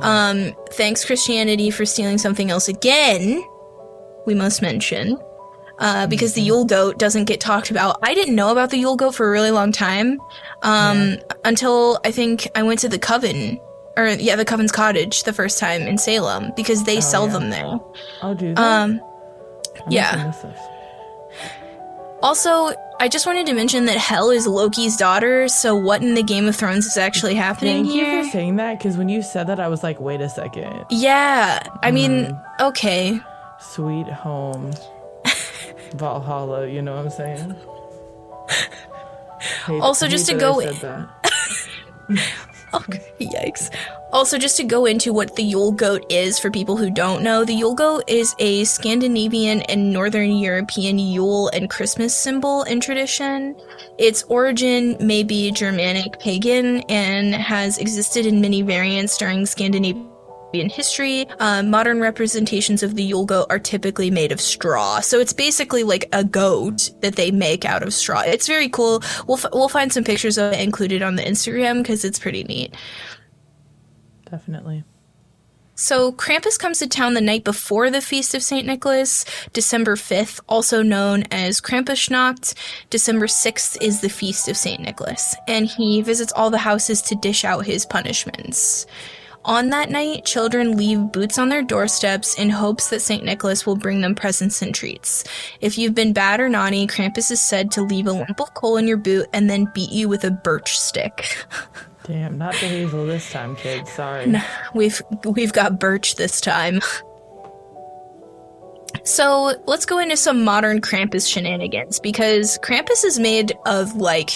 Um, thanks, Christianity, for stealing something else again, we must mention. Uh, because the Yule goat doesn't get talked about. I didn't know about the Yule goat for a really long time. Um, until I think I went to the Coven, or yeah, the Coven's Cottage the first time in Salem because they sell yeah. them there. Oh, dude. Um, yeah. must have missed this. Also, I just wanted to mention that Hel is Loki's daughter, so what in the Game of Thrones is actually happening Thank you for saying that because when you said that, I was like, wait a second. yeah, I mean, okay. Sweet home. Valhalla, you know what I'm saying? Hate- Also, just to go That. Yikes. Also, just to go into what the Yule goat is for people who don't know, the Yule goat is a Scandinavian and Northern European Yule and Christmas symbol in tradition. Its origin may be Germanic pagan and has existed in many variants during Scandinavian Scandinavian history. Uh, modern representations of the Yule goat are typically made of straw, so it's basically like a goat that they make out of straw. It's very cool. We'll f- we'll find some pictures of it included on the Instagram because it's pretty neat. Definitely. So Krampus comes to town the night before the Feast of St. Nicholas, December 5th, also known as Krampusnacht. December 6th is the Feast of St. Nicholas, and he visits all the houses to dish out his punishments. On that night, children leave boots on their doorsteps in hopes that St. Nicholas will bring them presents and treats. If you've been bad or naughty, Krampus is said to leave a lump of coal in your boot and then beat you with a birch stick. Damn, not the hazel this time, kids. Sorry. we've we've got birch this time. So let's go into some modern Krampus shenanigans because Krampus is made of like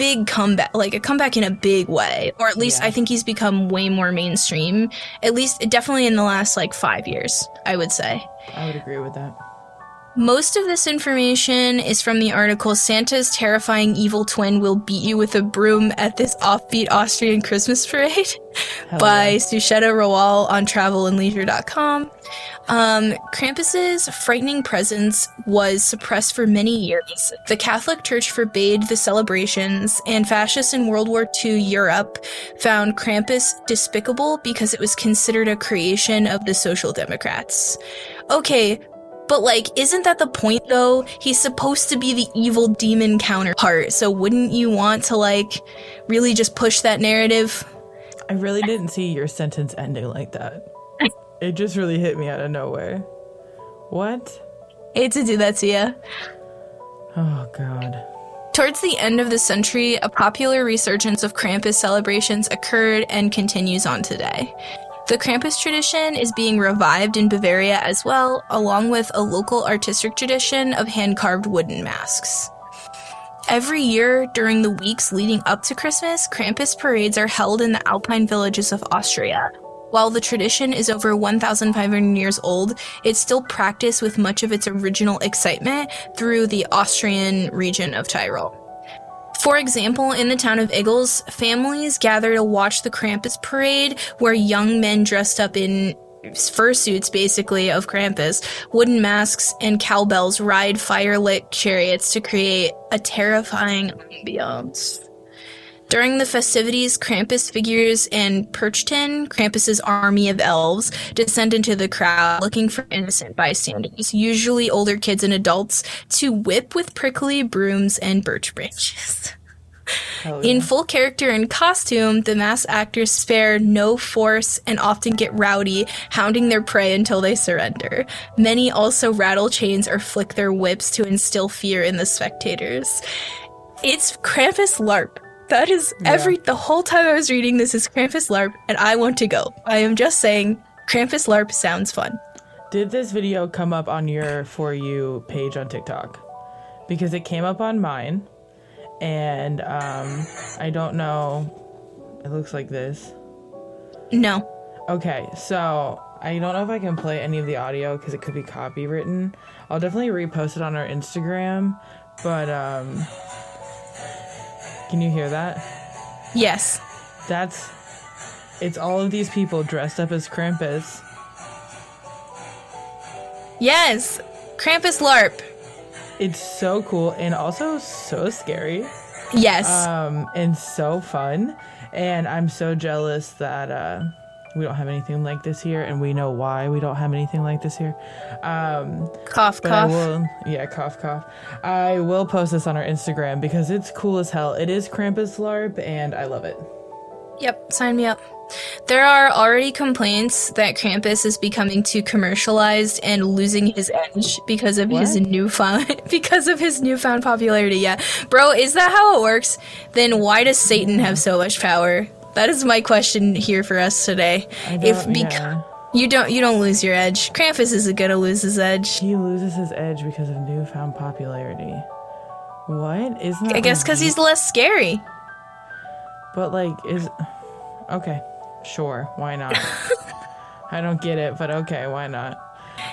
big comeback, like a comeback in a big way, or at least Yeah. I think he's become way more mainstream. At least, definitely in the last like five years, I would say. I would agree with that. Most of this information is from the article Santa's terrifying evil twin will beat you with a broom at this offbeat Austrian Christmas parade by yeah. Sucheta Rawal on travelandleisure.com. Um, Krampus's frightening presence was suppressed for many years. The Catholic Church forbade the celebrations, and fascists in World War II Europe found Krampus despicable because it was considered a creation of the Social Democrats. Okay, but like, isn't that the point though? He's supposed to be the evil demon counterpart, so wouldn't you want to like really just push that narrative? I really didn't see your sentence ending like that. It just really hit me out of nowhere. What? Hate to do that to you. Oh god. Towards the end of the century, a popular resurgence of Krampus celebrations occurred and continues on today. The Krampus tradition is being revived in Bavaria as well, along with a local artistic tradition of hand carved wooden masks. Every year, during the weeks leading up to Christmas, Krampus parades are held in the alpine villages of Austria. While the tradition is over 1,500 years old, it's still practiced with much of its original excitement through the Austrian region of Tyrol. For example, in the town of Igls, families gather to watch the Krampus parade, where young men dressed up in fursuits, basically, of Krampus, wooden masks, and cowbells ride fire-lit chariots to create a terrifying ambiance. During the festivities, Krampus figures in Perchten, Krampus's army of elves, descend into the crowd looking for innocent bystanders, usually older kids and adults, to whip with prickly brooms and birch branches. Hell In full character and costume, the mass actors spare no force and often get rowdy, hounding their prey until they surrender. Many also rattle chains or flick their whips to instill fear in the spectators. It's Krampus LARP. That is every the whole time I was reading this is Krampus LARP, and I want to go. I am just saying, Krampus LARP sounds fun. Did this video come up on your For You page on TikTok? Because it came up on mine, and um, I don't know. It looks like this. No. Okay, so I don't know if I can play any of the audio because it could be copywritten. I'll definitely repost it on our Instagram, but um, can you hear that? Yes. That's it's all of these people dressed up as Krampus. Yes. Krampus LARP. It's so cool and also so scary. Yes. um, and so fun. And I'm so jealous that uh, we don't have anything like this here, and we know why we don't have anything like this here. Um, cough, cough. will, yeah, cough, cough. I will post this on our Instagram because it's cool as hell. It is Krampus LARP, and I love it. Yep, sign me up. There are already complaints that Krampus is becoming too commercialized and losing his edge because of his What? newfound because of his newfound popularity. Yeah, bro, is that how it works? Then why does Satan have so much power? That is my question here for us today. If don't- bec- yeah. you don't you don't lose your edge, Krampus isn't gonna lose his edge. he loses his edge because of newfound popularity. What? Isn't that I guess because he's less scary. But like, is okay, sure, why not? I don't get it, but okay, why not?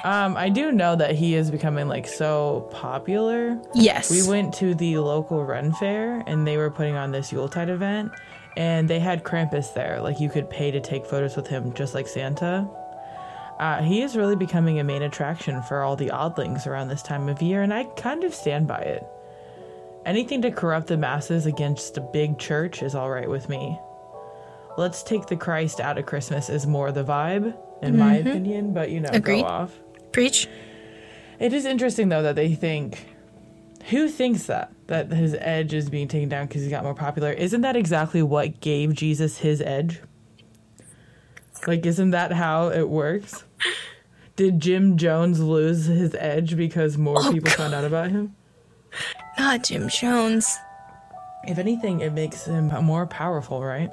Um, I do know that he is becoming like so popular. Yes. We went to the local Ren fair and they were putting on this Yuletide event, and they had Krampus there. Like you could pay to take photos with him, just like Santa. Uh, he is really becoming a main attraction for all the oddlings around this time of year, and I kind of stand by it. Anything to corrupt the masses against a big church is all right with me. Let's take the Christ out of Christmas is more the vibe, in my opinion, but you know, Agreed. go off. Preach. It is interesting though that they think who thinks that that his edge is being taken down because he got more popular. Isn't that exactly what gave Jesus his edge? Like, isn't that how it works? Did Jim Jones lose his edge because more Oh, people found out about him? Not Jim Jones. If anything, it makes him more powerful, right?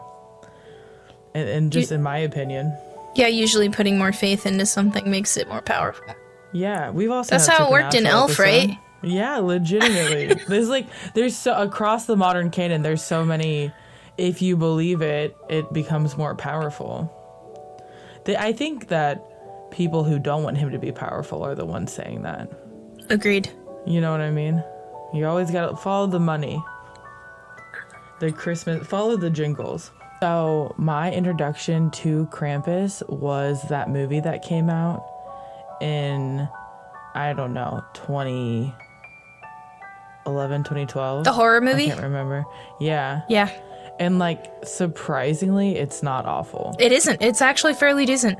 And, and just in my opinion, Yeah, usually putting more faith into something makes it more powerful. yeah, we've also That's how it worked in Elf, episode. right? Yeah, legitimately. there's like there's so across the modern canon. There's so many. If you believe it, it becomes more powerful. They, I think that people who don't want him to be powerful are the ones saying that. Agreed. You know what I mean? You always gotta follow the money. The Christmas, follow the jingles. So, my introduction to Krampus was that movie that came out in, I don't know, 2011, 2012. The horror movie? I can't remember. Yeah. Yeah. And, like, surprisingly, it's not awful. It isn't. It's actually fairly decent.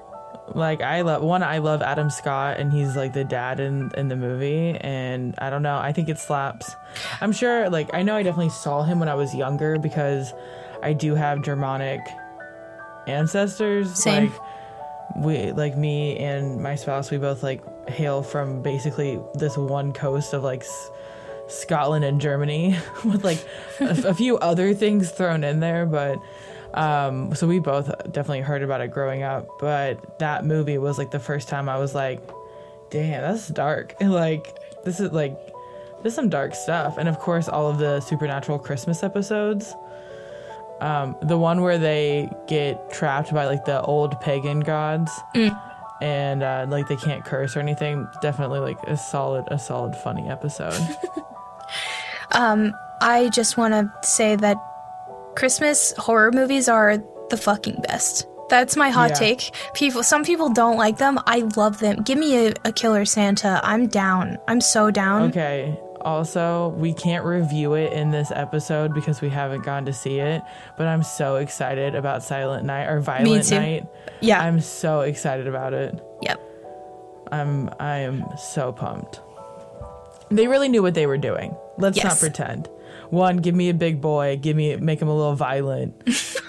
like I love one I love Adam Scott and he's like the dad in in the movie and I don't know I think it slaps. I'm sure like I know I definitely saw him when I was younger because I do have Germanic ancestors Same. like we like me and my spouse we both like hail from basically this one coast of like S- Scotland and Germany with like a, a few other things thrown in there but um, so we both definitely heard about it growing up, but that movie was like the first time I was like, damn, that's dark. And like, this is like, this is some dark stuff. And of course, all of the supernatural Christmas episodes. Um, the one where they get trapped by like the old pagan gods and uh, like they can't curse or anything, definitely like a solid, a solid, funny episode. Um, I just want to say that Christmas horror movies are the fucking best. That's my hot Yeah. take. People, some people don't like them. I love them. Give me a, a Killer Santa. I'm down. I'm so down. Okay. Also, we can't review it in this episode because we haven't gone to see it, but I'm so excited about Silent Night or Violent. Night. Yeah. I'm so excited about it. yep. I'm I am so pumped. They really knew what they were doing. Let's not pretend. One, give me a big boy, give me make him a little violent.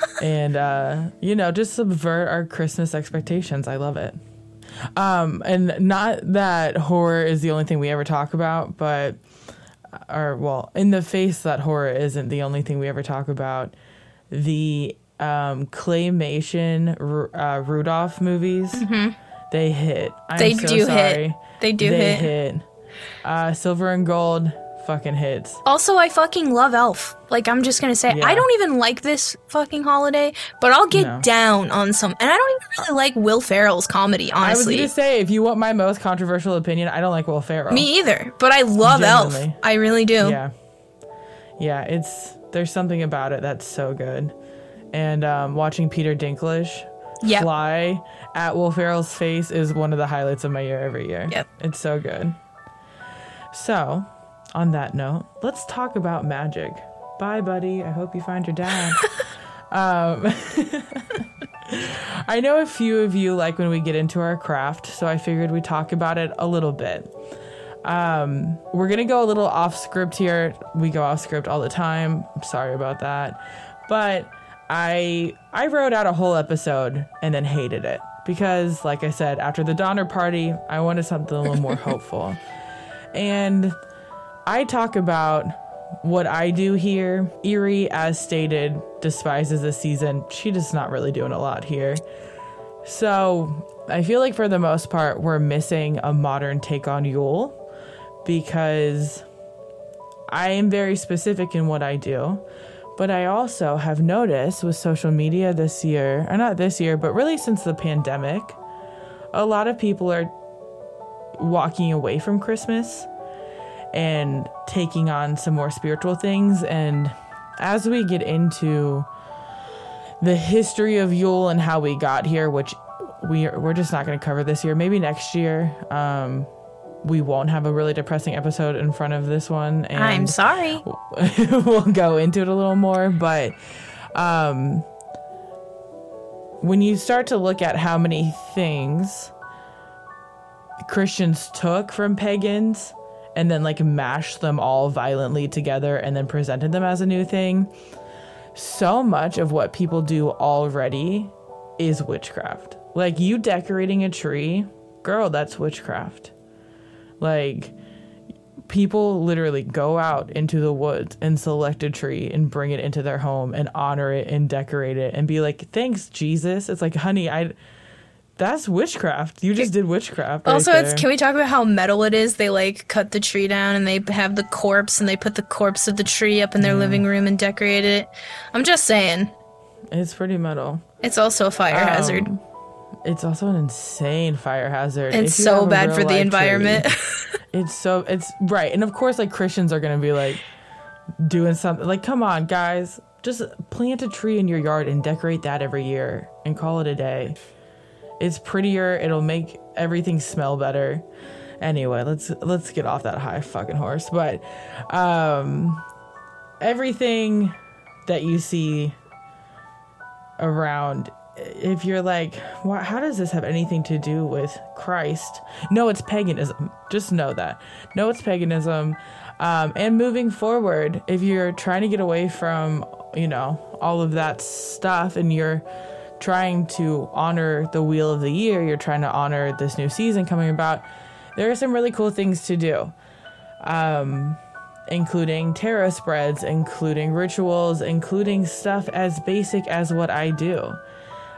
and uh, you know, just subvert our Christmas expectations. I love it. Um, and not that horror is the only thing we ever talk about, but or well, in the face that horror isn't the only thing we ever talk about. The um, claymation uh, Rudolph movies, they hit. I'm Mm-hmm. They so do hit. They do they hit. hit. Uh, Silver and Gold fucking hits. Also, I fucking love Elf. Like, I'm just gonna say, Yeah. I don't even like this fucking holiday, but I'll get No. down on some. And I don't even really like Will Ferrell's comedy, honestly. I was gonna say, if you want my most controversial opinion, I don't like Will Ferrell. Me either, but I love Elf. I really do. Yeah. Yeah, it's there's something about it that's so good. And um, watching Peter Dinklage Yep. fly at Will Ferrell's face is one of the highlights of my year every year. Yep. It's so good. So, on that note, let's talk about magic. Bye, buddy. I hope you find your dad. um, I know a few of you like when we get into our craft, so I figured we'd talk about it a little bit. Um, we're gonna go a little off script here. We go off script all the time. I'm sorry about that, but I I wrote out a whole episode and then hated it because, like I said, after the Donner Party, I wanted something a little more hopeful, and I talk about what I do here. Eerie, as stated, despises this season. She just not really doing a lot here. So I feel like for the most part, we're missing a modern take on Yule because I am very specific in what I do. But I also have noticed with social media this year, or not this year, but really since the pandemic, a lot of people are walking away from Christmas and taking on some more spiritual things. And as we get into the history of Yule and how we got here, which we are, we're just not going to cover this year. Maybe next year. Um, we won't have a really depressing episode in front of this one. And I'm sorry. we'll go into it a little more, but um, when you start to look at how many things Christians took from pagans and then like mashed them all violently together and then presented them as a new thing, so much of what people do already is witchcraft. Like you decorating a tree, girl, that's witchcraft. Like people literally go out into the woods and select a tree and bring it into their home and honor it and decorate it and be like, "Thanks, Jesus." It's like, "Honey, I that's witchcraft. You just did witchcraft." Also, there. it's can we talk about how metal it is? They like cut the tree down and they have the corpse and they put the corpse of the tree up in their mm. living room and decorate it. I'm just saying. It's pretty metal. It's also a fire um, hazard. It's also an insane fire hazard. It's so bad for the environment. Tree, it's so it's right, and of course, like Christians are gonna be like doing something. Like, come on, guys, just plant a tree in your yard and decorate that every year and call it a day. It's prettier. It'll make everything smell better. Anyway, let's let's get off that high fucking horse. But um, everything that you see around if you're like, how does this have anything to do with Christ? No, it's paganism. Just know that. No, it's paganism. Um, and moving forward, if you're trying to get away from, you know, all of that stuff and you're trying to honor the wheel of the year, you're trying to honor this new season coming about, there are some really cool things to do. Um, including tarot spreads, including rituals, including stuff as basic as what I do.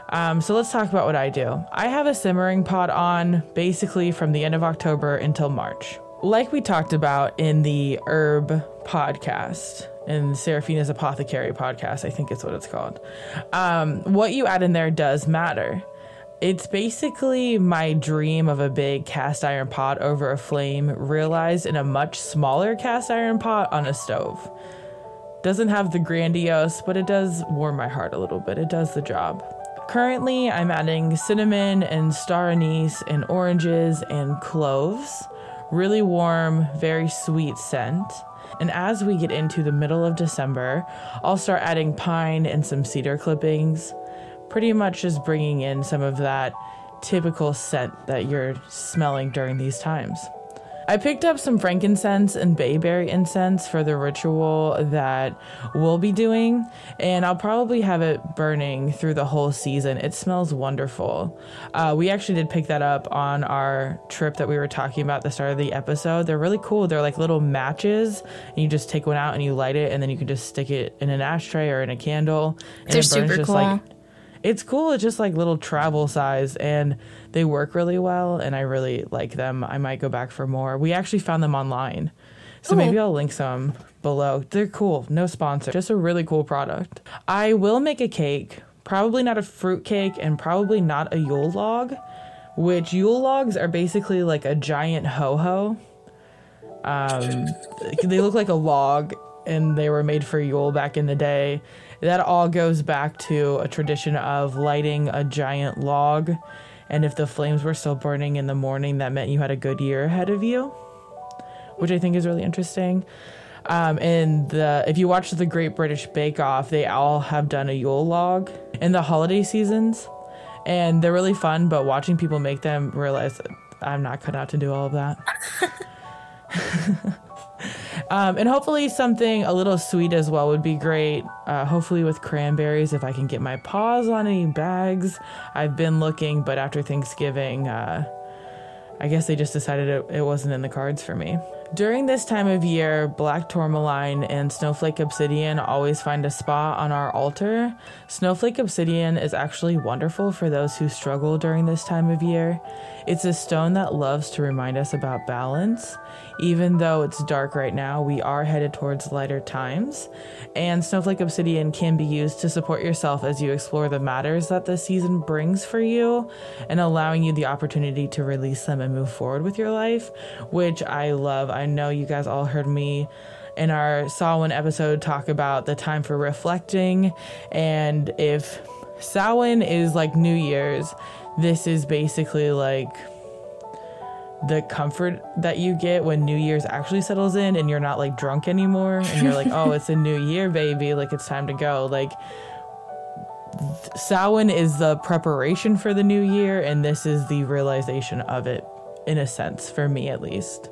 Um, so let's talk about what I do. I have a simmering pot on basically from the end of October until March. Like we talked about in the herb podcast, in Sarraphina's Apothecary podcast, I think it's what it's called. Um, what you add in there does matter. It's basically my dream of a big cast iron pot over a flame realized in a much smaller cast iron pot on a stove. Doesn't have the grandiose, but it does warm my heart a little bit. It does the job. Currently, I'm adding cinnamon and star anise and oranges and cloves. Really warm, very sweet scent. And as we get into the middle of December, I'll start adding pine and some cedar clippings. Pretty much just bringing in some of that typical scent that you're smelling during these times. I picked up some frankincense and bayberry incense for the ritual that we'll be doing, and I'll probably have it burning through the whole season. It smells wonderful. Uh, we actually did pick that up on our trip that we were talking about at the start of the episode. They're really cool. They're like little matches, and you just take one out and you light it, and then you can just stick it in an ashtray or in a candle. They're super cool. Like, it's cool. It's just like little travel size, and they work really well, and I really like them. I might go back for more. We actually found them online, so oh. maybe I'll link some below. They're cool. No sponsor, just a really cool product. I will make a cake. Probably not a fruit cake, and probably not a Yule log. Which Yule logs are basically like a giant ho ho. Um, they look like a log, and they were made for Yule back in the day that all goes back to a tradition of lighting a giant log. And if the flames were still burning in the morning, that meant you had a good year ahead of you, which I think is really interesting. Um, and the if you watch the Great British Bake Off, they all have done a Yule log in the holiday seasons, and they're really fun. But watching people make them, realize I'm not cut out to do all of that. Um, and hopefully something a little sweet as well would be great. Uh, hopefully with cranberries if I can get my paws on any bags. I've been looking, but after Thanksgiving, uh, I guess they just decided it, it wasn't in the cards for me. During this time of year, black tourmaline and snowflake obsidian always find a spot on our altar. Snowflake obsidian is actually wonderful for those who struggle during this time of year. It's a stone that loves to remind us about balance. Even though it's dark right now, we are headed towards lighter times, and Snowflake Obsidian can be used to support yourself as you explore the matters that the season brings for you and allowing you the opportunity to release them and move forward with your life, which I love. I know you guys all heard me in our Samhain episode talk about the time for reflecting. And if Samhain is like New Year's, this is basically like the comfort that you get when New Year's actually settles in and you're not like drunk anymore and you're like, oh, it's a new year, baby. Like it's time to go. Like Samhain is the preparation for the new year, and this is the realization of it, in a sense, for me at least.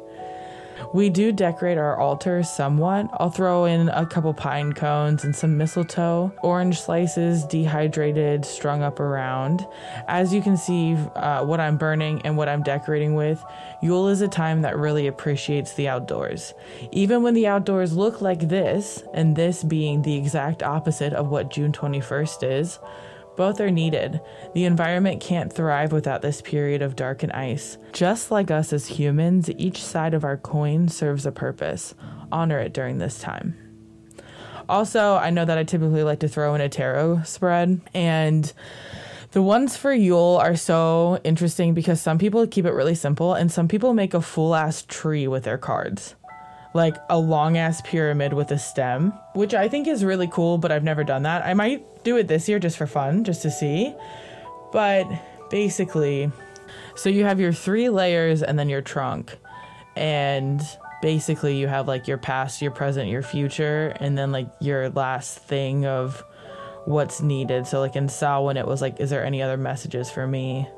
We do decorate our altar somewhat. I'll throw in a couple pine cones and some mistletoe, orange slices dehydrated, strung up around. As you can see, uh, what I'm burning and what I'm decorating with, Yule is a time that really appreciates the outdoors. Even when the outdoors look like this, and this being the exact opposite of what June 21st is, both are needed. The environment can't thrive without this period of dark and ice. Just like us as humans, each side of our coin serves a purpose. Honor it during this time. Also, I know that I typically like to throw in a tarot spread, and the ones for Yule are so interesting because some people keep it really simple, and some people make a full ass tree with their cards like a long ass pyramid with a stem, which I think is really cool, but I've never done that. I might do it this year just for fun, just to see. But basically, so you have your three layers and then your trunk. And basically, you have like your past, your present, your future, and then like your last thing of what's needed. So, like in Samhain, it was like, is there any other messages for me?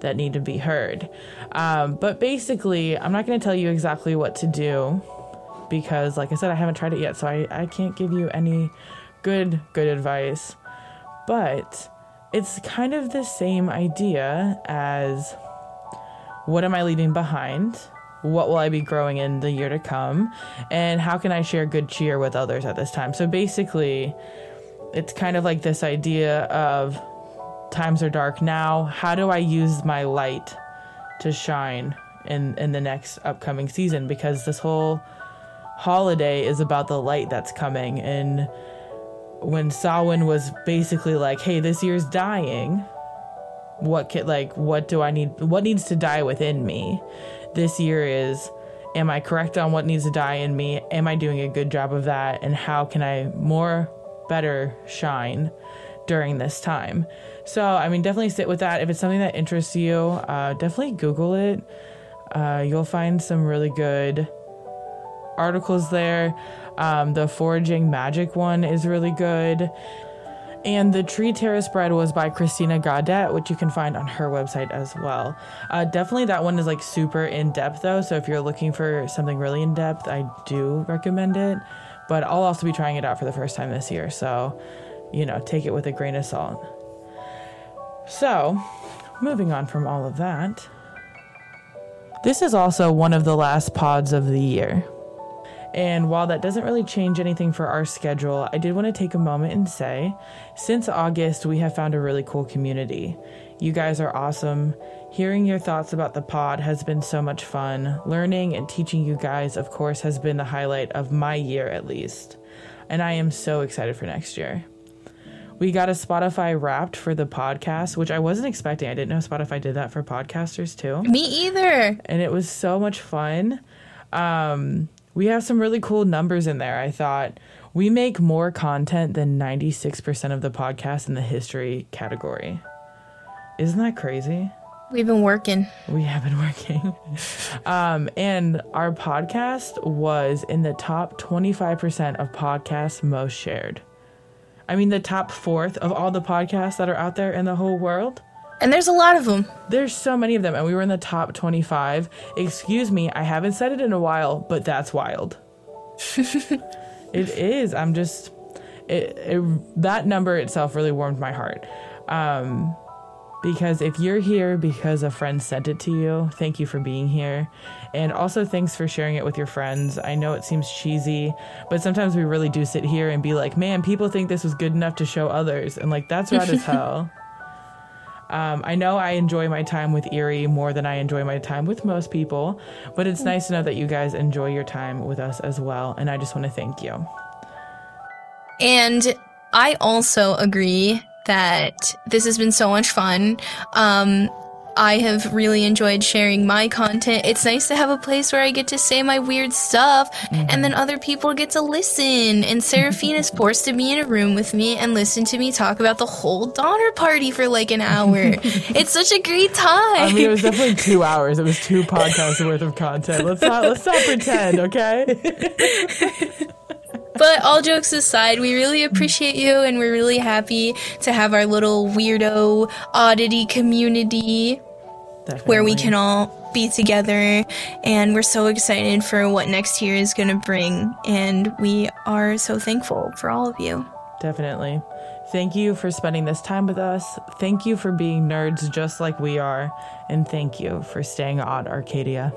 That need to be heard. Um, but basically, I'm not going to tell you exactly what to do because like I said I haven't tried it yet so I, I can't give you any good good advice. But it's kind of the same idea as what am I leaving behind? What will I be growing in the year to come? And how can I share good cheer with others at this time? So basically it's kind of like this idea of times are dark now. How do I use my light to shine in in the next upcoming season? Because this whole holiday is about the light that's coming. And when Samhain was basically like, "Hey, this year's dying. What can like what do I need? What needs to die within me?" This year is, am I correct on what needs to die in me? Am I doing a good job of that? And how can I more better shine during this time? So, I mean, definitely sit with that. If it's something that interests you, uh, definitely Google it. Uh, you'll find some really good articles there. Um, the Foraging Magic one is really good. And the Tree Tarot Spread was by Christina Gaudet, which you can find on her website as well. Uh, definitely that one is like super in depth though. So if you're looking for something really in depth, I do recommend it. But I'll also be trying it out for the first time this year. So, you know, take it with a grain of salt. So, moving on from all of that, this is also one of the last pods of the year. And while that doesn't really change anything for our schedule, I did want to take a moment and say since August, we have found a really cool community. You guys are awesome. Hearing your thoughts about the pod has been so much fun. Learning and teaching you guys, of course, has been the highlight of my year at least. And I am so excited for next year. We got a Spotify wrapped for the podcast, which I wasn't expecting. I didn't know Spotify did that for podcasters too. Me either. And it was so much fun. Um, we have some really cool numbers in there. I thought we make more content than 96% of the podcasts in the history category. Isn't that crazy? We've been working. We have been working. um, and our podcast was in the top 25% of podcasts most shared. I mean, the top fourth of all the podcasts that are out there in the whole world. And there's a lot of them. There's so many of them, and we were in the top 25. Excuse me, I haven't said it in a while, but that's wild. it is. I'm just. It, it, that number itself really warmed my heart. Um, because if you're here because a friend sent it to you, thank you for being here. And also, thanks for sharing it with your friends. I know it seems cheesy, but sometimes we really do sit here and be like, man, people think this was good enough to show others. And like, that's rad as hell. Um, I know I enjoy my time with Eerie more than I enjoy my time with most people, but it's nice to know that you guys enjoy your time with us as well. And I just want to thank you. And I also agree that this has been so much fun. Um, I have really enjoyed sharing my content. It's nice to have a place where I get to say my weird stuff mm-hmm. and then other people get to listen. And Seraphine is forced to be in a room with me and listen to me talk about the whole Donner Party for like an hour. it's such a great time. I mean, it was definitely two hours. It was two podcasts worth of content. Let's not let's not pretend, okay? But all jokes aside, we really appreciate you and we're really happy to have our little weirdo oddity community Definitely. where we can all be together. And we're so excited for what next year is going to bring. And we are so thankful for all of you. Definitely. Thank you for spending this time with us. Thank you for being nerds just like we are. And thank you for staying odd, Arcadia.